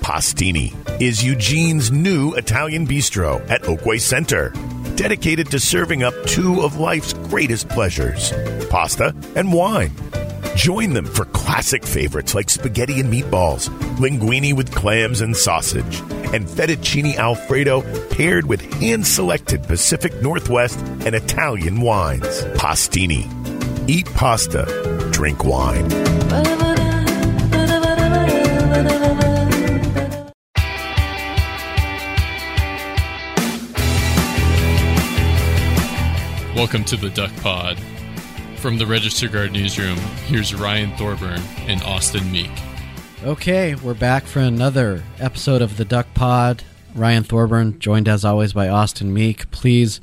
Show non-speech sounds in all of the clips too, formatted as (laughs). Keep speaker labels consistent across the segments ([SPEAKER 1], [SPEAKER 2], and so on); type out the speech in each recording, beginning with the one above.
[SPEAKER 1] Pastini is Eugene's new Italian bistro at Oakway Center, dedicated to serving up two of life's greatest pleasures pasta and wine. Join them for classic favorites like spaghetti and meatballs, linguine with clams and sausage, and fettuccine alfredo paired with hand selected Pacific Northwest and Italian wines. Pastini. Eat pasta, drink wine.
[SPEAKER 2] Welcome to the Duck Pod. From the Register Guard newsroom, here's Ryan Thorburn and Austin Meek.
[SPEAKER 3] Okay, we're back for another episode of the Duck Pod. Ryan Thorburn, joined as always by Austin Meek. Please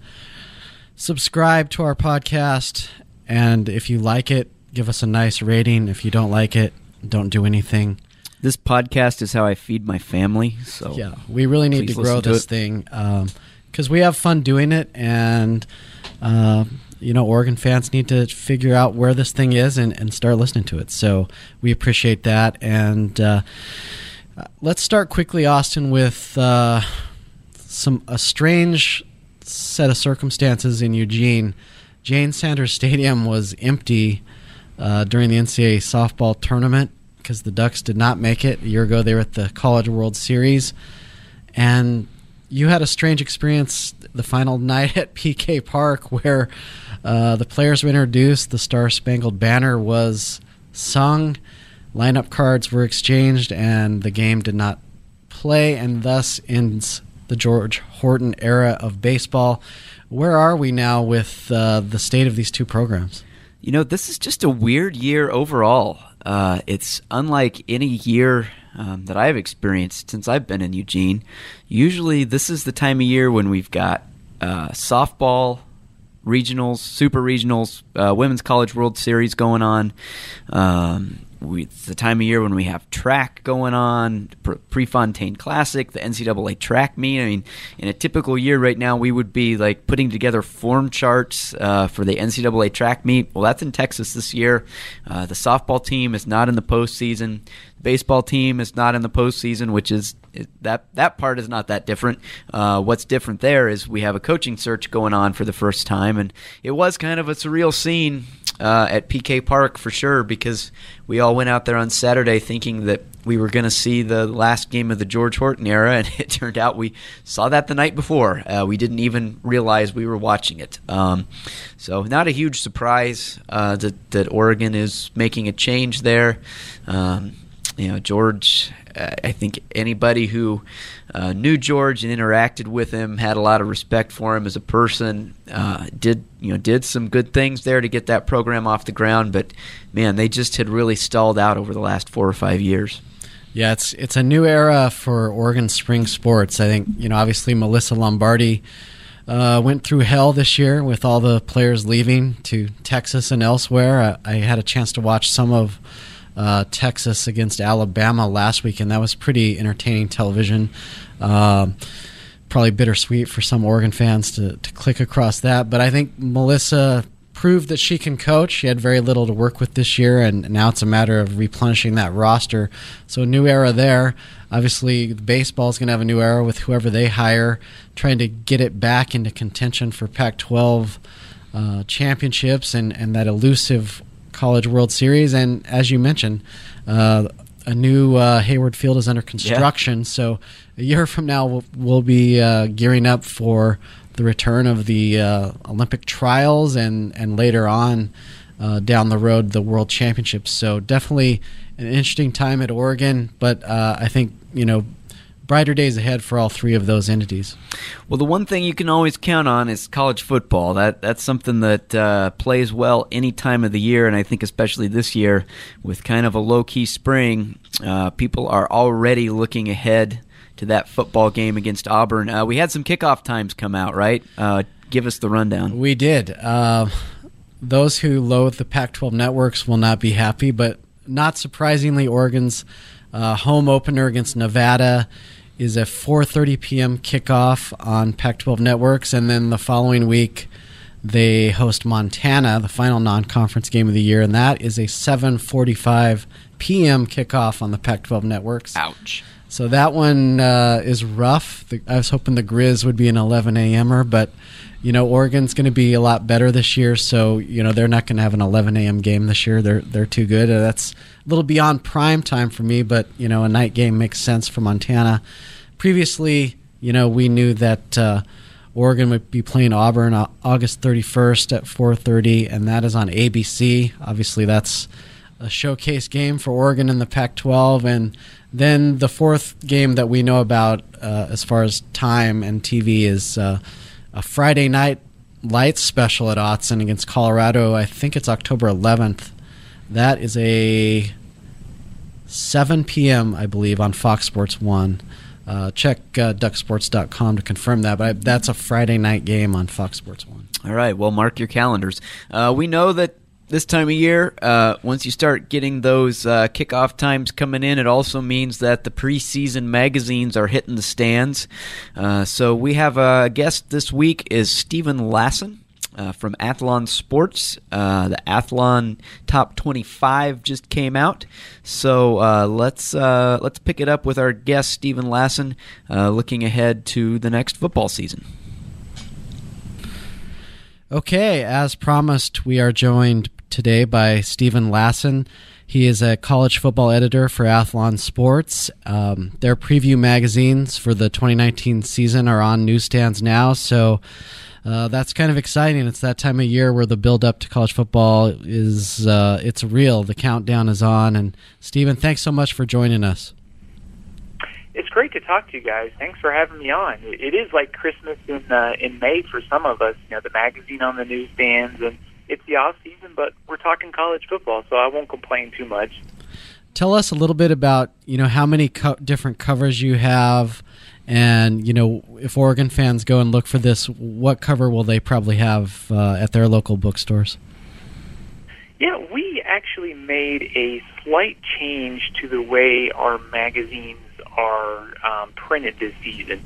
[SPEAKER 3] subscribe to our podcast, and if you like it, give us a nice rating. If you don't like it, don't do anything.
[SPEAKER 4] This podcast is how I feed my family. So
[SPEAKER 3] Yeah, we really need to grow
[SPEAKER 4] to
[SPEAKER 3] this
[SPEAKER 4] it.
[SPEAKER 3] thing um, because we have fun doing it, and uh, you know, Oregon fans need to figure out where this thing is and, and start listening to it. So we appreciate that, and uh, let's start quickly, Austin, with uh, some a strange set of circumstances in Eugene. Jane Sanders Stadium was empty uh, during the NCAA softball tournament because the Ducks did not make it. A year ago, they were at the College World Series, and you had a strange experience the final night at (laughs) PK Park where uh, the players were introduced, the Star Spangled Banner was sung, lineup cards were exchanged, and the game did not play, and thus ends the George Horton era of baseball. Where are we now with uh, the state of these two programs?
[SPEAKER 4] You know, this is just a weird year overall. Uh, it's unlike any year um, that I've experienced since I've been in Eugene. Usually, this is the time of year when we've got uh, softball, regionals, super regionals, uh, women's college World Series going on. Um, we, it's the time of year when we have track going on, Prefontaine Classic, the NCAA track meet. I mean, in a typical year right now, we would be like putting together form charts uh, for the NCAA track meet. Well, that's in Texas this year. Uh, the softball team is not in the postseason. Baseball team is not in the postseason, which is that that part is not that different. Uh, what's different there is we have a coaching search going on for the first time, and it was kind of a surreal scene uh, at PK Park for sure because we all went out there on Saturday thinking that we were going to see the last game of the George Horton era, (laughs) and it turned out we saw that the night before. Uh, we didn't even realize we were watching it. Um, so, not a huge surprise uh, that, that Oregon is making a change there. Um, you know, George, uh, I think anybody who uh, knew George and interacted with him had a lot of respect for him as a person. Uh, did you know did some good things there to get that program off the ground, but man, they just had really stalled out over the last four or five years.
[SPEAKER 3] Yeah, it's it's a new era for Oregon spring sports. I think you know, obviously Melissa Lombardi uh, went through hell this year with all the players leaving to Texas and elsewhere. I, I had a chance to watch some of uh, Texas against Alabama last week, and that was pretty entertaining television. Um, probably bittersweet for some Oregon fans to, to click across that, but I think Melissa proved that she can coach. She had very little to work with this year, and now it's a matter of replenishing that roster. So, a new era there. Obviously, baseball is going to have a new era with whoever they hire, trying to get it back into contention for Pac 12 uh, championships and, and that elusive College World Series. And as you mentioned, uh, a new uh, Hayward Field is under construction. So, a year from now, we'll, we'll be uh, gearing up for the return of the uh, Olympic trials and, and later on uh, down the road, the World Championships. So, definitely an interesting time at Oregon, but uh, I think, you know, brighter days ahead for all three of those entities.
[SPEAKER 4] Well, the one thing you can always count on is college football. That that's something that uh, plays well any time of the year, and I think especially this year with kind of a low key spring, uh, people are already looking ahead to that football game against Auburn. Uh, we had some kickoff times come out, right? Uh, give us the rundown.
[SPEAKER 3] We did. Uh, those who loathe the Pac 12 networks will not be happy, but not surprisingly, Oregon's uh, home opener against Nevada is a 4:30 p.m. kickoff on Pac-12 networks, and then the following week they host Montana, the final non-conference game of the year, and that is a 7:45 p.m. kickoff on the Pac-12 networks.
[SPEAKER 4] Ouch.
[SPEAKER 3] So that one uh, is rough. The, I was hoping the Grizz would be an 11 a.m.er, but you know Oregon's going to be a lot better this year. So you know they're not going to have an 11 a.m. game this year. They're they're too good. Uh, that's a little beyond prime time for me, but you know a night game makes sense for Montana. Previously, you know we knew that. Uh, Oregon would be playing Auburn August 31st at 4:30, and that is on ABC. Obviously, that's a showcase game for Oregon in the Pac-12, and then the fourth game that we know about uh, as far as time and TV is uh, a Friday night lights special at Autzen against Colorado. I think it's October 11th. That is a 7 p.m. I believe on Fox Sports One. Uh, check uh, ducksports.com to confirm that, but that's a Friday night game on Fox Sports 1.
[SPEAKER 4] All right, well, mark your calendars. Uh, we know that this time of year, uh, once you start getting those uh, kickoff times coming in, it also means that the preseason magazines are hitting the stands. Uh, so we have a guest this week is Steven Lassan. uh, from Athlon Sports. Uh, the Athlon Top 25 just came out, so uh, let's let's pick it up with our guest Steven Lassan, looking ahead to the next football season.
[SPEAKER 3] Okay, as promised, we are joined today by Steven Lassan. He is a college football editor for Athlon Sports. Um, their preview magazines for the 2019 season are on newsstands now, so uh, that's kind of exciting. It's that time of year where the build up to college football is uh, it's real. The countdown is on. And Steven, thanks so much for joining us.
[SPEAKER 5] It's great to talk to you guys. Thanks for having me on. It is like Christmas in uh, in May for some of us. You know, the magazine on the newsstands, and it's the off season, but we're talking college football, so I won't complain too much.
[SPEAKER 3] Tell us a little bit about you know how many co- different covers you have and you know, if Oregon fans go and look for this, what cover will they probably have uh, at their local bookstores?
[SPEAKER 5] Yeah, we actually made a slight change to the way our magazines are um, printed this season.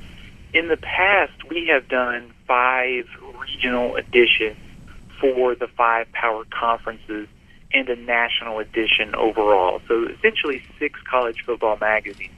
[SPEAKER 5] In the past, we have done five regional editions for the five power conferences and a national edition overall. So essentially, six college football magazines.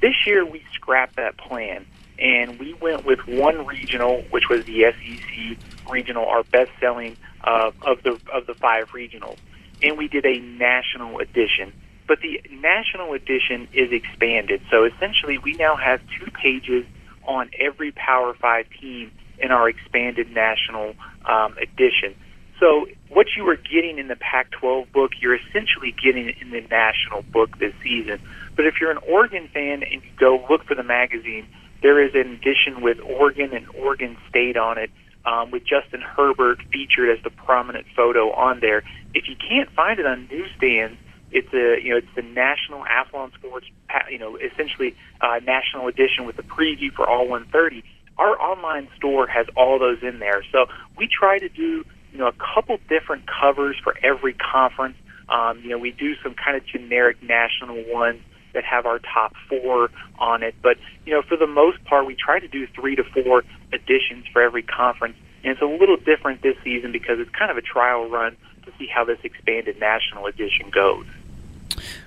[SPEAKER 5] This year we scrapped that plan and we went with one regional, which was the SEC regional, our best-selling uh, of the of the five regionals, and we did a national edition. But the national edition is expanded, so essentially we now have two pages on every Power Five team in our expanded national um, edition. So what you were getting in the Pac-12 book, you're essentially getting in the national book this season. But if you're an Oregon fan and you go look for the magazine, there is an edition with Oregon and Oregon State on it, um, with Justin Herbert featured as the prominent photo on there. If you can't find it on newsstands, it's a you know it's the National Athlon Sports you know essentially uh, national edition with the preview for all 130. Our online store has all those in there. So we try to do you know a couple different covers for every conference. Um, you know we do some kind of generic national ones that have our top four on it. But you know, for the most part, we try to do three to four editions for every conference, and it's a little different this season because it's kind of a trial run to see how this expanded national edition goes.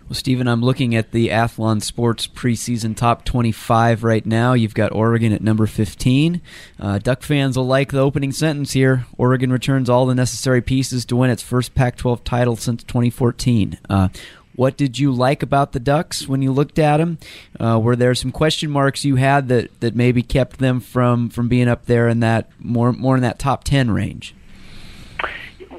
[SPEAKER 4] Well, Steven, I'm looking at the Athlon Sports preseason top 25 right now. You've got Oregon at number 15. Uh, Duck fans will like the opening sentence here. Oregon returns all the necessary pieces to win its first Pac 12 title since 2014. Uh, what did you like about the Ducks when you looked at them? Uh, were there some question marks you had that, that maybe kept them from, from being up there in that more more in that top ten range?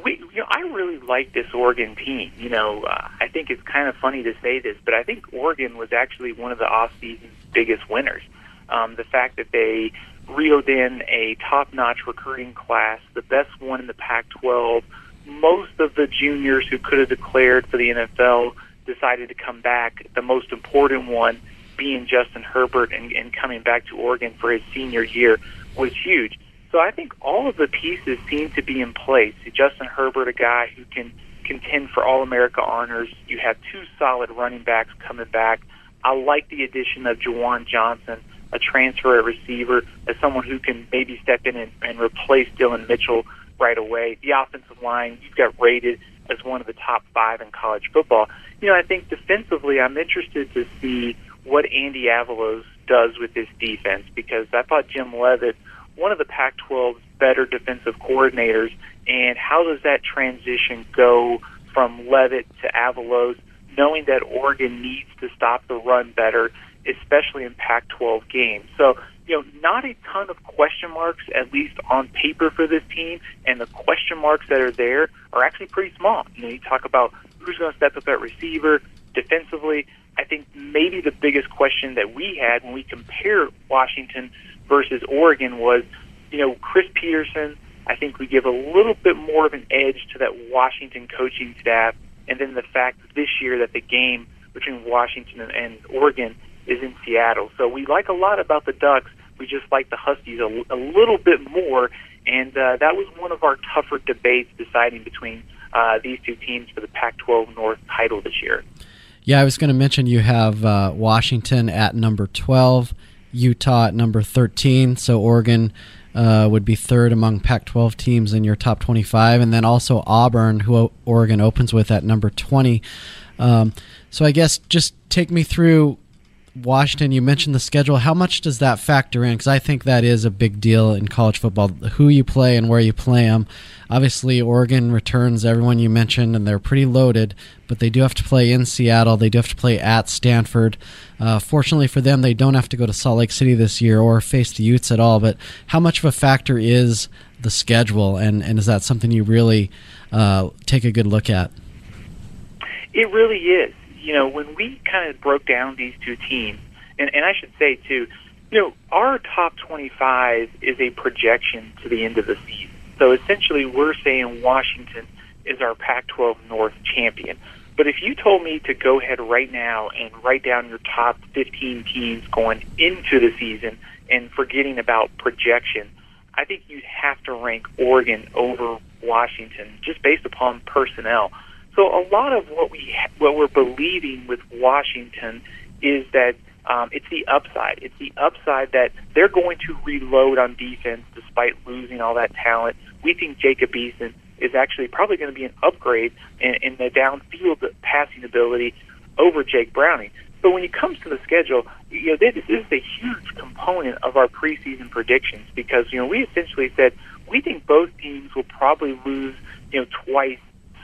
[SPEAKER 5] We, you know, I really like this Oregon team. You know, uh, I think it's kind of funny to say this, but I think Oregon was actually one of the off season's biggest winners. Um, the fact that they reeled in a top-notch recruiting class, the best one in the Pac-12. Most of the juniors who could have declared for the NFL decided to come back. The most important one being Justin Herbert and, and coming back to Oregon for his senior year was huge. So I think all of the pieces seem to be in place. Justin Herbert, a guy who can contend for All America honors. You have two solid running backs coming back. I like the addition of Juwan Johnson, a transfer at receiver, as someone who can maybe step in and, and replace Dillon Mitchell right away. The offensive line, you've got rated as one of the top five in college football. You know, I think defensively, I'm interested to see what Andy Avalos does with this defense because I thought Jim Leavitt, one of the Pac-12's better defensive coordinators, and how does that transition go from Leavitt to Avalos, knowing that Oregon needs to stop the run better, especially in Pac-12 games. So you know, not a ton of question marks, at least on paper for this team, and the question marks that are there are actually pretty small. You know, you talk about who's going to step up at receiver, defensively. I think maybe the biggest question that we had when we compare Washington versus Oregon was, you know, Chris Petersen. I think we give a little bit more of an edge to that Washington coaching staff, and then the fact this year that the game between Washington and Oregon is in Seattle. So we like a lot about the Ducks. We just like the Huskies a, a little bit more, and uh, that was one of our tougher debates deciding between uh, these two teams for the Pac-12 North title this year.
[SPEAKER 3] Yeah, I was going to mention you have uh, Washington at number 12, Utah at number 13, so Oregon uh, would be third among Pac 12 teams in your top 25, and then also Auburn, who Oregon opens with at number 20. Um, so I guess just take me through Washington, you mentioned the schedule. How much does that factor in? Because I think that is a big deal in college football who you play and where you play them. Obviously, Oregon returns everyone you mentioned, and they're pretty loaded, but they do have to play in Seattle. They do have to play at Stanford. Uh, fortunately for them, they don't have to go to Salt Lake City this year or face the Utes at all. But how much of a factor is the schedule, and, and is that something you really uh, take a good look at?
[SPEAKER 5] It really is you know, when we kind of broke down these two teams, and, and I should say too, you know, our top 25 is a projection to the end of the season. So essentially, we're saying Washington is our Pac-12 North champion. But if you told me to go ahead right now and write down your top 15 teams going into the season and forgetting about projection, I think you'd have to rank Oregon over Washington just based upon personnel. So a lot of what we what we're believing with Washington is that um, it's the upside. It's the upside that they're going to reload on defense despite losing all that talent. We think Jacob Eason is actually probably going to be an upgrade in, in the downfield passing ability over Jake Browning. But when it comes to the schedule, you know, this, this is a huge component of our preseason predictions because, you know, we essentially said we think both teams will probably lose, you know, twice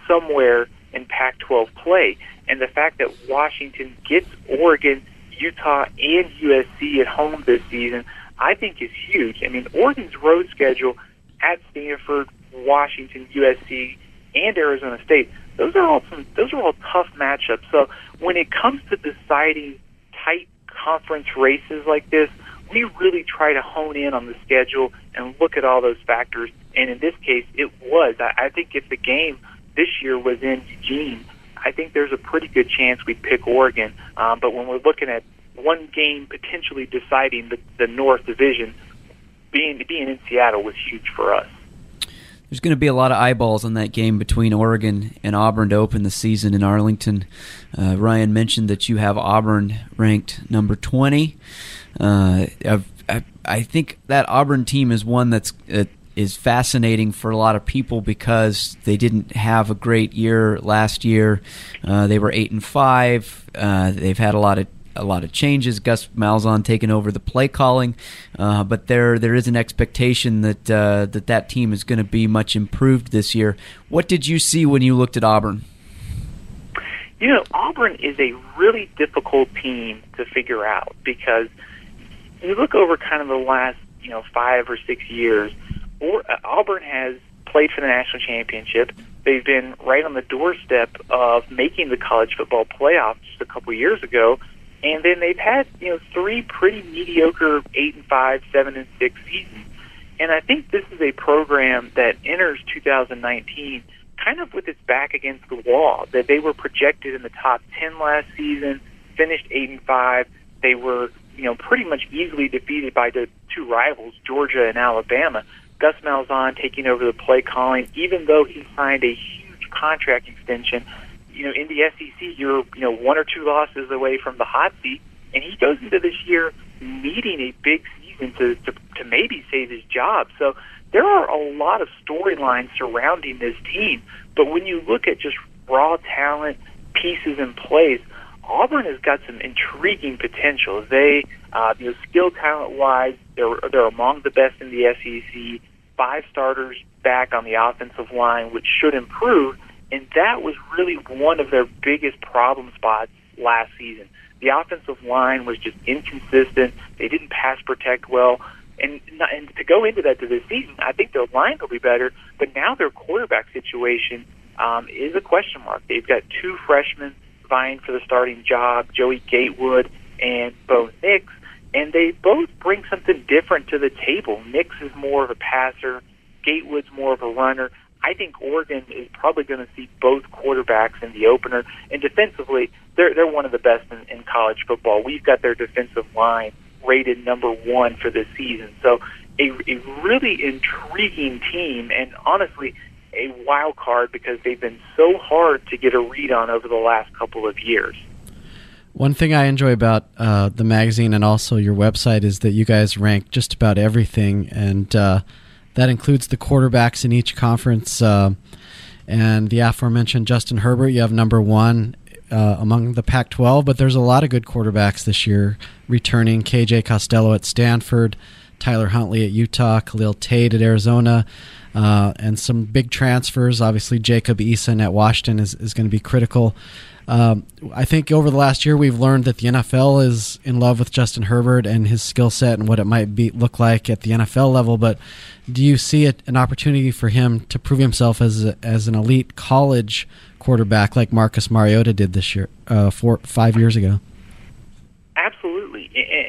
[SPEAKER 5] somewhere in Pac 12 play. And the fact that Washington gets Oregon, Utah, and USC at home this season, I think is huge. I mean, Oregon's road schedule at Stanford, Washington, USC, and Arizona State, those are all some, those are all tough matchups. So when it comes to deciding tight conference races like this, we really try to hone in on the schedule and look at all those factors. And in this case, it was. I, I think if the game this year was in Eugene, I think there's a pretty good chance we'd pick Oregon. Um, but when we're looking at one game potentially deciding the, the North Division, being being in Seattle was huge for us.
[SPEAKER 4] There's going to be a lot of eyeballs on that game between Oregon and Auburn to open the season in Arlington. Uh, Ryan mentioned that you have Auburn ranked number 20. Uh, I, I, think that Auburn team is one that's uh, is fascinating for a lot of people because they didn't have a great year last year. Uh, they were eight and five. Uh, they've had a lot of a lot of changes. Gus Malzahn taking over the play calling, uh, but there there is an expectation that uh, that that team is going to be much improved this year. What did you see when you looked at Auburn?
[SPEAKER 5] You know, Auburn is a really difficult team to figure out because you look over kind of the last you know five or six years or, uh, Auburn has played for the national championship. They've been right on the doorstep of making the college football playoff just a couple years ago, and then they've had you know three pretty mediocre eight and five, seven and six seasons. And I think this is a program that enters 2019 kind of with its back against the wall. That they were projected in the top 10 last season, finished eight and five. They were you know pretty much easily defeated by the two rivals, Georgia and Alabama. Gus Malzahn taking over the play calling, even though he signed a huge contract extension. You know, in the SEC, you're you know one or two losses away from the hot seat, and he goes into this year needing a big season to to, to maybe save his job. So there are a lot of storylines surrounding this team. But when you look at just raw talent, pieces in place, Auburn has got some intriguing potential. They, uh, you know, skill talent wise, they're they're among the best in the SEC. Five starters back on the offensive line, which should improve. And that was really one of their biggest problem spots last season. The offensive line was just inconsistent. They didn't pass protect well. And, and to go into that to this season, I think their line will be better. But now their quarterback situation um, is a question mark. They've got two freshmen vying for the starting job, Joey Gatewood and Bo Nix, and they both bring something different to the table. Nix is more of a passer, Gatewood's more of a runner. I think Oregon is probably going to see both quarterbacks in the opener, and defensively, they're they're one of the best in, in college football. We've got their defensive line rated number one for this season, so a, a really intriguing team, and honestly, a wild card because they've been so hard to get a read on over the last couple of years.
[SPEAKER 3] One thing I enjoy about uh, the magazine and also your website is that you guys rank just about everything, and uh, that includes the quarterbacks in each conference. Uh, and the aforementioned Justin Herbert, you have number one uh, among the Pac 12, but there's a lot of good quarterbacks this year returning. KJ Costello at Stanford, Tyler Huntley at Utah, Khalil Tate at Arizona, uh, and some big transfers. Obviously, Jacob Eason at Washington is, is going to be critical. Um, I think over the last year we've learned that the NFL is in love with Justin Herbert and his skill set and what it might be look like at the NFL level. But do you see it an opportunity for him to prove himself as a, as an elite college quarterback like Marcus Mariota did this year, uh, four five years ago?
[SPEAKER 5] Absolutely,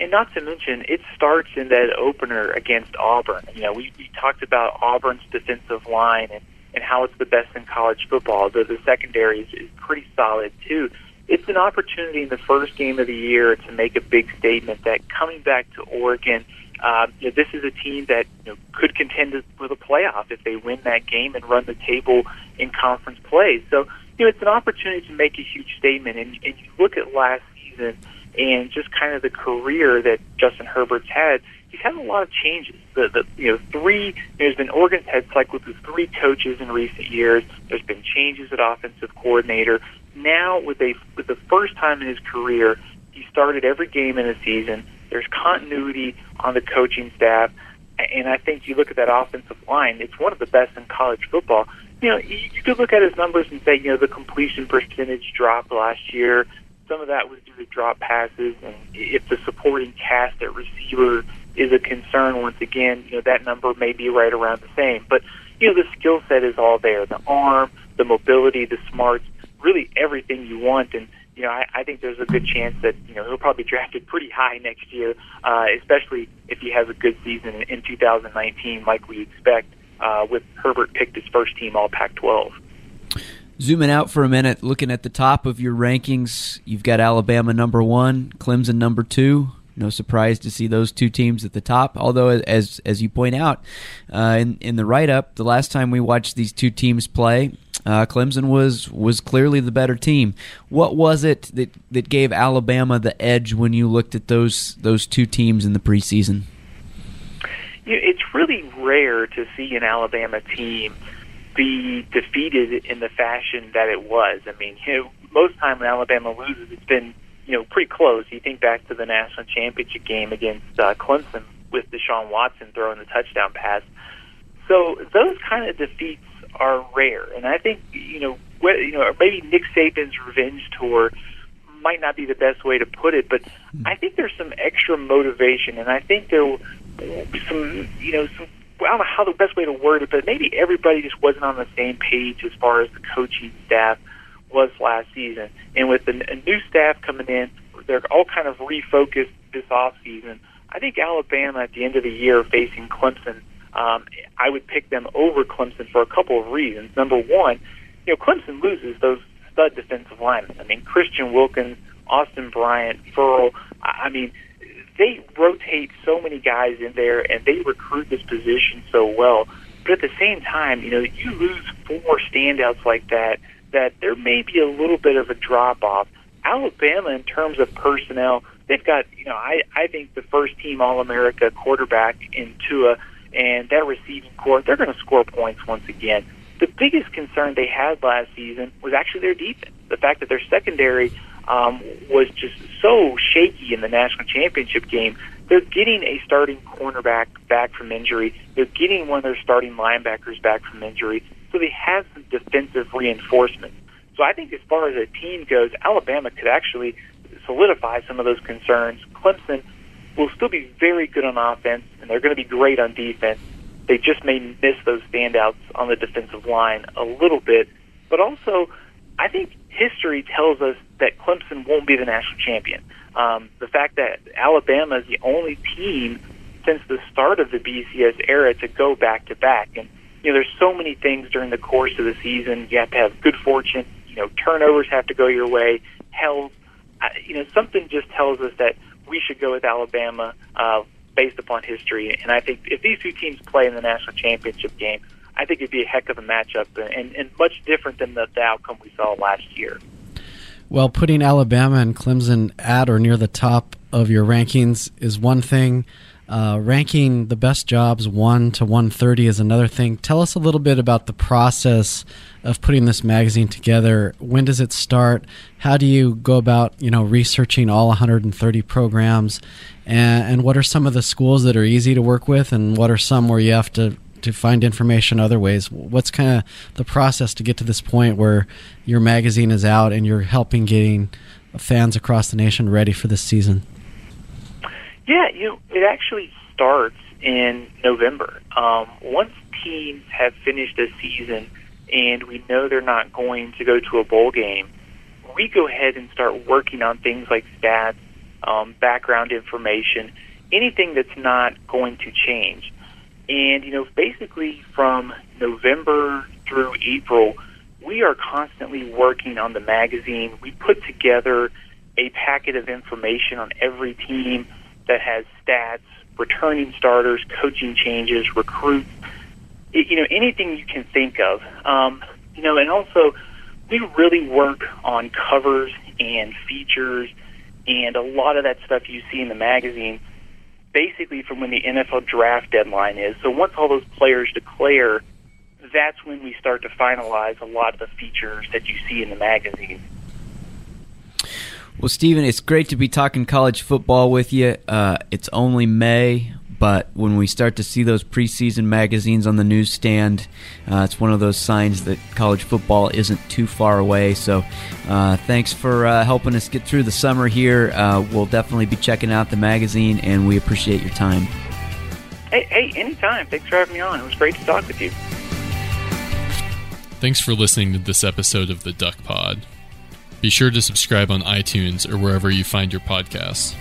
[SPEAKER 5] and not to mention, it starts in that opener against Auburn. You know, we, we talked about Auburn's defensive line and and how it's the best in college football. The, the secondary is, is pretty solid too. It's an opportunity in the first game of the year to make a big statement that coming back to Oregon, uh, you know, this is a team that you know, could contend for the playoff if they win that game and run the table in conference play. So, you know, it's an opportunity to make a huge statement. And, and you look at last season and just kind of the career that Justin Herbert's had he's had a lot of changes. The, the you know three there's been Oregon's had cycled through three coaches in recent years. There's been changes at offensive coordinator. Now with a with the first time in his career, he started every game in a season. There's continuity on the coaching staff, and I think you look at that offensive line. It's one of the best in college football. You know, you could look at his numbers and say, you know, the completion percentage dropped last year. Some of that was due to drop passes, and if the supporting cast at receiver is a concern once again. You know, that number may be right around the same. But, you know, the skill set is all there. The arm, the mobility, the smarts, really everything you want. And, you know, I, I think there's a good chance that, you know, he'll probably be drafted pretty high next year, uh, especially if he has a good season in, in 2019 like we expect uh, with Herbert picked his first team all Pac-12.
[SPEAKER 4] Zooming out for a minute, looking at the top of your rankings, you've got Alabama number one, Clemson number two, no surprise to see those two teams at the top. Although, as as you point out uh, in in the write up, the last time we watched these two teams play, uh, Clemson was was clearly the better team. What was it that that gave Alabama the edge when you looked at those those two teams in the preseason?
[SPEAKER 5] It's really rare to see an Alabama team be defeated in the fashion that it was. I mean, you know, most time when Alabama loses, it's been you know, pretty close. You think back to the national championship game against uh, Clemson with Deshaun Watson throwing the touchdown pass. So those kind of defeats are rare, and I think you know, wh- you know, maybe Nick Saban's revenge tour might not be the best way to put it, but I think there's some extra motivation, and I think there some, you know, some. I don't know how the best way to word it, but maybe everybody just wasn't on the same page as far as the coaching staff was last season. And with a, a new staff coming in, they're all kind of refocused this off season. I think Alabama at the end of the year facing Clemson, um, I would pick them over Clemson for a couple of reasons. Number one, you know, Clemson loses those stud defensive linemen. I mean, Christian Wilkins, Austin Bryant, Ferrell. I mean, they rotate so many guys in there, and they recruit this position so well. But at the same time, you know, you lose four standouts like that that there may be a little bit of a drop off. Alabama, in terms of personnel, they've got, you know, I, I think the first team All America quarterback in Tua and that receiving corps, they're going to score points once again. The biggest concern they had last season was actually their defense. The fact that their secondary um, was just so shaky in the national championship game. They're getting a starting cornerback back from injury. They're getting one of their starting linebackers back from injury. So they have some defensive reinforcement. So I think as far as a team goes, Alabama could actually solidify some of those concerns. Clemson will still be very good on offense, and they're going to be great on defense. They just may miss those standouts on the defensive line a little bit. But also, I think history tells us that Clemson won't be the national champion. Um, the fact that Alabama is the only team since the start of the BCS era to go back to back, and you know, there's so many things during the course of the season. You have to have good fortune. You know, turnovers have to go your way. Hell, you know, something just tells us that we should go with Alabama uh, based upon history. And I think if these two teams play in the national championship game, I think it'd be a heck of a matchup and, and much different than the, the outcome we saw last year.
[SPEAKER 3] Well, putting Alabama and Clemson at or near the top of your rankings is one thing. Uh, ranking the best jobs 1 to 130 is another thing. Tell us a little bit about the process of putting this magazine together. When does it start? How do you go about, you know, researching all 130 programs? And, and what are some of the schools that are easy to work with and what are some where you have to to find information other ways? What's kind of the process to get to this point where your magazine is out and you're helping getting fans across the nation ready for this season?
[SPEAKER 5] Yeah, you know, it actually starts in November. Um, once teams have finished a season and we know they're not going to go to a bowl game, we go ahead and start working on things like stats, um, background information, anything that's not going to change. And, you know, basically from November through April, we are constantly working on the magazine. We put together a packet of information on every team that has stats, returning starters, coaching changes, recruits, you know, anything you can think of. Um, you know, and also we really work on covers and features and a lot of that stuff you see in the magazine basically from when the NFL draft deadline is. So once all those players declare, that's when we start to finalize a lot of the features that you see in the magazine.
[SPEAKER 4] Well, Steven, it's great to be talking college football with you. Uh, it's only May, but when we start to see those preseason magazines on the newsstand, uh, it's one of those signs that college football isn't too far away. So, uh, thanks for uh, helping us get through the summer here. Uh, we'll definitely be checking out the magazine, and we appreciate your time.
[SPEAKER 5] Hey, hey, anytime. Thanks for having me on. It was great to talk with you.
[SPEAKER 2] Thanks for listening to this episode of the Duck Pod. Be sure to subscribe on iTunes or wherever you find your podcasts.